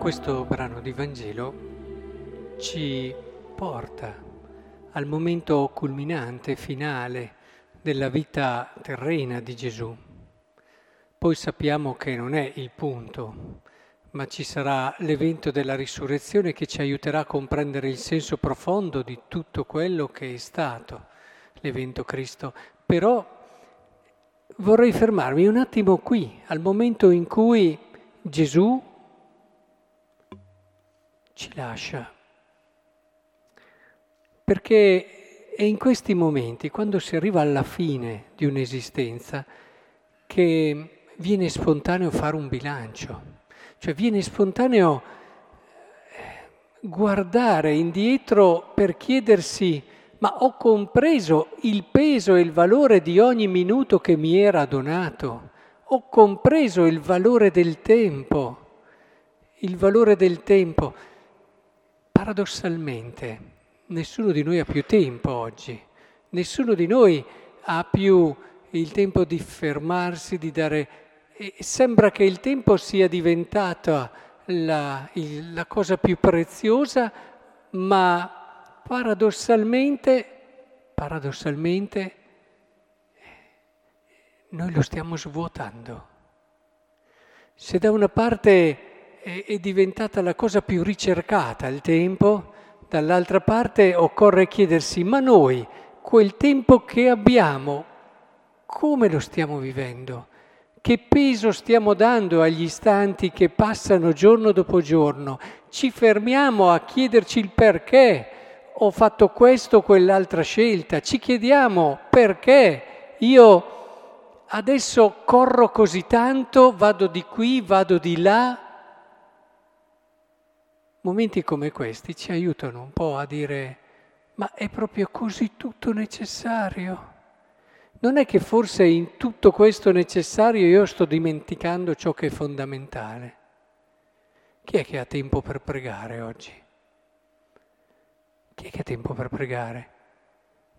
questo brano di Vangelo ci porta al momento culminante, finale della vita terrena di Gesù. Poi sappiamo che non è il punto, ma ci sarà l'evento della risurrezione che ci aiuterà a comprendere il senso profondo di tutto quello che è stato l'evento Cristo. Però vorrei fermarmi un attimo qui, al momento in cui Gesù ci lascia. Perché è in questi momenti, quando si arriva alla fine di un'esistenza, che viene spontaneo fare un bilancio, cioè viene spontaneo eh, guardare indietro per chiedersi ma ho compreso il peso e il valore di ogni minuto che mi era donato, ho compreso il valore del tempo, il valore del tempo. Paradossalmente, nessuno di noi ha più tempo oggi, nessuno di noi ha più il tempo di fermarsi, di dare... E sembra che il tempo sia diventata la, la cosa più preziosa, ma paradossalmente, paradossalmente, noi lo stiamo svuotando. Se da una parte è, è diventata la cosa più ricercata, il tempo, dall'altra parte occorre chiedersi, ma noi quel tempo che abbiamo, come lo stiamo vivendo? Che peso stiamo dando agli istanti che passano giorno dopo giorno? Ci fermiamo a chiederci il perché ho fatto questo o quell'altra scelta? Ci chiediamo perché io adesso corro così tanto, vado di qui, vado di là, Momenti come questi ci aiutano un po' a dire, ma è proprio così tutto necessario? Non è che forse in tutto questo necessario io sto dimenticando ciò che è fondamentale? Chi è che ha tempo per pregare oggi? Chi è che ha tempo per pregare?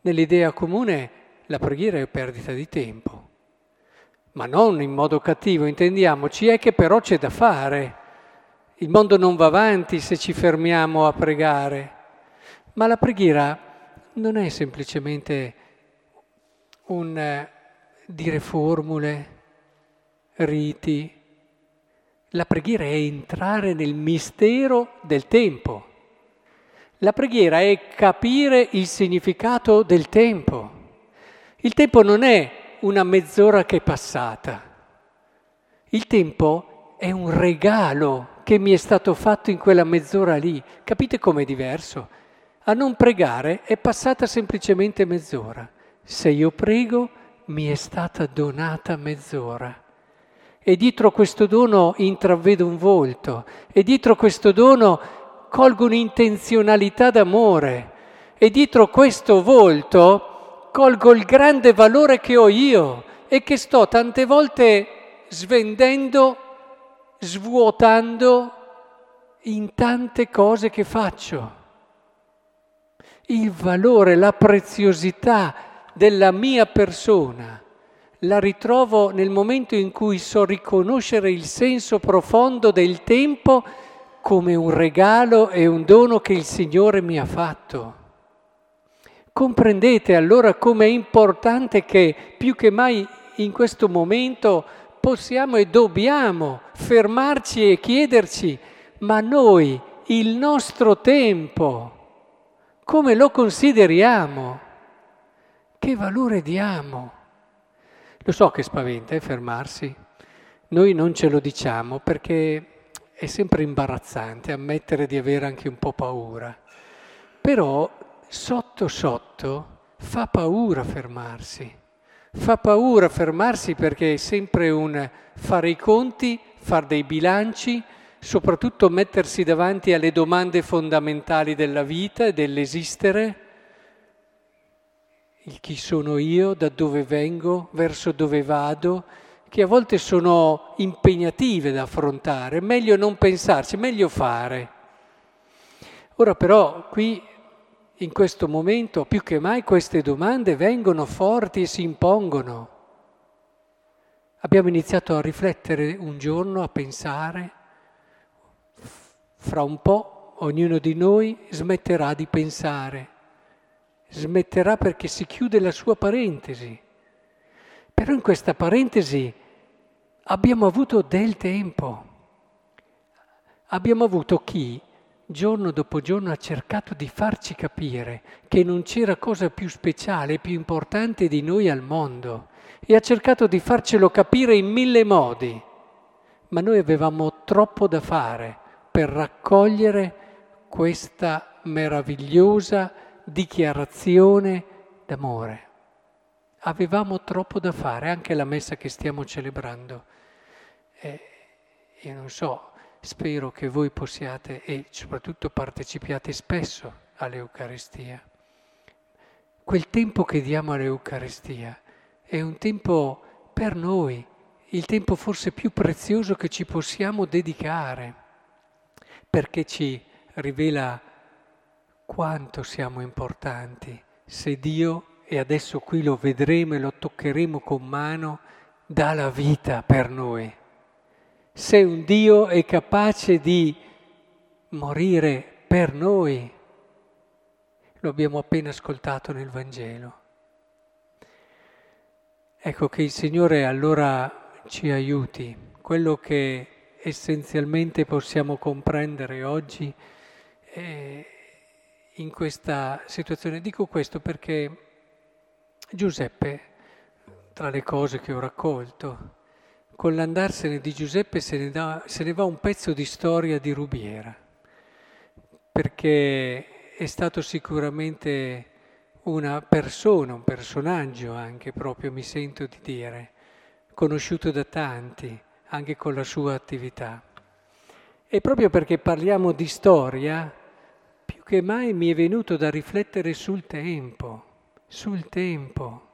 Nell'idea comune la preghiera è perdita di tempo, ma non in modo cattivo, intendiamoci, è che però c'è da fare. Il mondo non va avanti se ci fermiamo a pregare, ma la preghiera non è semplicemente un eh, dire formule, riti. La preghiera è entrare nel mistero del tempo. La preghiera è capire il significato del tempo. Il tempo non è una mezz'ora che è passata. Il tempo è un regalo che mi è stato fatto in quella mezz'ora lì. Capite com'è diverso? A non pregare è passata semplicemente mezz'ora. Se io prego mi è stata donata mezz'ora. E dietro questo dono intravedo un volto, e dietro questo dono colgo un'intenzionalità d'amore, e dietro questo volto colgo il grande valore che ho io e che sto tante volte svendendo svuotando in tante cose che faccio. Il valore, la preziosità della mia persona la ritrovo nel momento in cui so riconoscere il senso profondo del tempo come un regalo e un dono che il Signore mi ha fatto. Comprendete allora come è importante che più che mai in questo momento possiamo e dobbiamo fermarci e chiederci, ma noi il nostro tempo, come lo consideriamo? Che valore diamo? Lo so che spaventa, eh, fermarsi. Noi non ce lo diciamo perché è sempre imbarazzante ammettere di avere anche un po' paura. Però sotto sotto fa paura fermarsi. Fa paura fermarsi perché è sempre un fare i conti, fare dei bilanci, soprattutto mettersi davanti alle domande fondamentali della vita e dell'esistere. Il chi sono io, da dove vengo, verso dove vado, che a volte sono impegnative da affrontare, meglio non pensarci, meglio fare. Ora però qui in questo momento più che mai queste domande vengono forti e si impongono. Abbiamo iniziato a riflettere un giorno, a pensare, fra un po' ognuno di noi smetterà di pensare, smetterà perché si chiude la sua parentesi. Però in questa parentesi abbiamo avuto del tempo, abbiamo avuto chi giorno dopo giorno ha cercato di farci capire che non c'era cosa più speciale, più importante di noi al mondo e ha cercato di farcelo capire in mille modi, ma noi avevamo troppo da fare per raccogliere questa meravigliosa dichiarazione d'amore. Avevamo troppo da fare, anche la messa che stiamo celebrando. Eh, io non so, Spero che voi possiate e soprattutto partecipiate spesso all'Eucaristia. Quel tempo che diamo all'Eucaristia è un tempo per noi, il tempo forse più prezioso che ci possiamo dedicare, perché ci rivela quanto siamo importanti se Dio, e adesso qui lo vedremo e lo toccheremo con mano, dà la vita per noi se un Dio è capace di morire per noi. Lo abbiamo appena ascoltato nel Vangelo. Ecco che il Signore allora ci aiuti. Quello che essenzialmente possiamo comprendere oggi in questa situazione. Dico questo perché Giuseppe, tra le cose che ho raccolto, con l'andarsene di Giuseppe se ne, da, se ne va un pezzo di storia di Rubiera, perché è stato sicuramente una persona, un personaggio anche proprio, mi sento di dire, conosciuto da tanti, anche con la sua attività. E proprio perché parliamo di storia, più che mai mi è venuto da riflettere sul tempo, sul tempo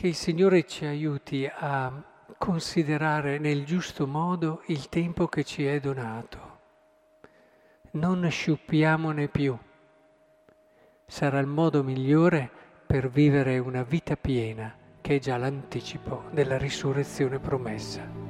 che il Signore ci aiuti a considerare nel giusto modo il tempo che ci è donato. Non sciuppiamone più. Sarà il modo migliore per vivere una vita piena, che è già l'anticipo della risurrezione promessa.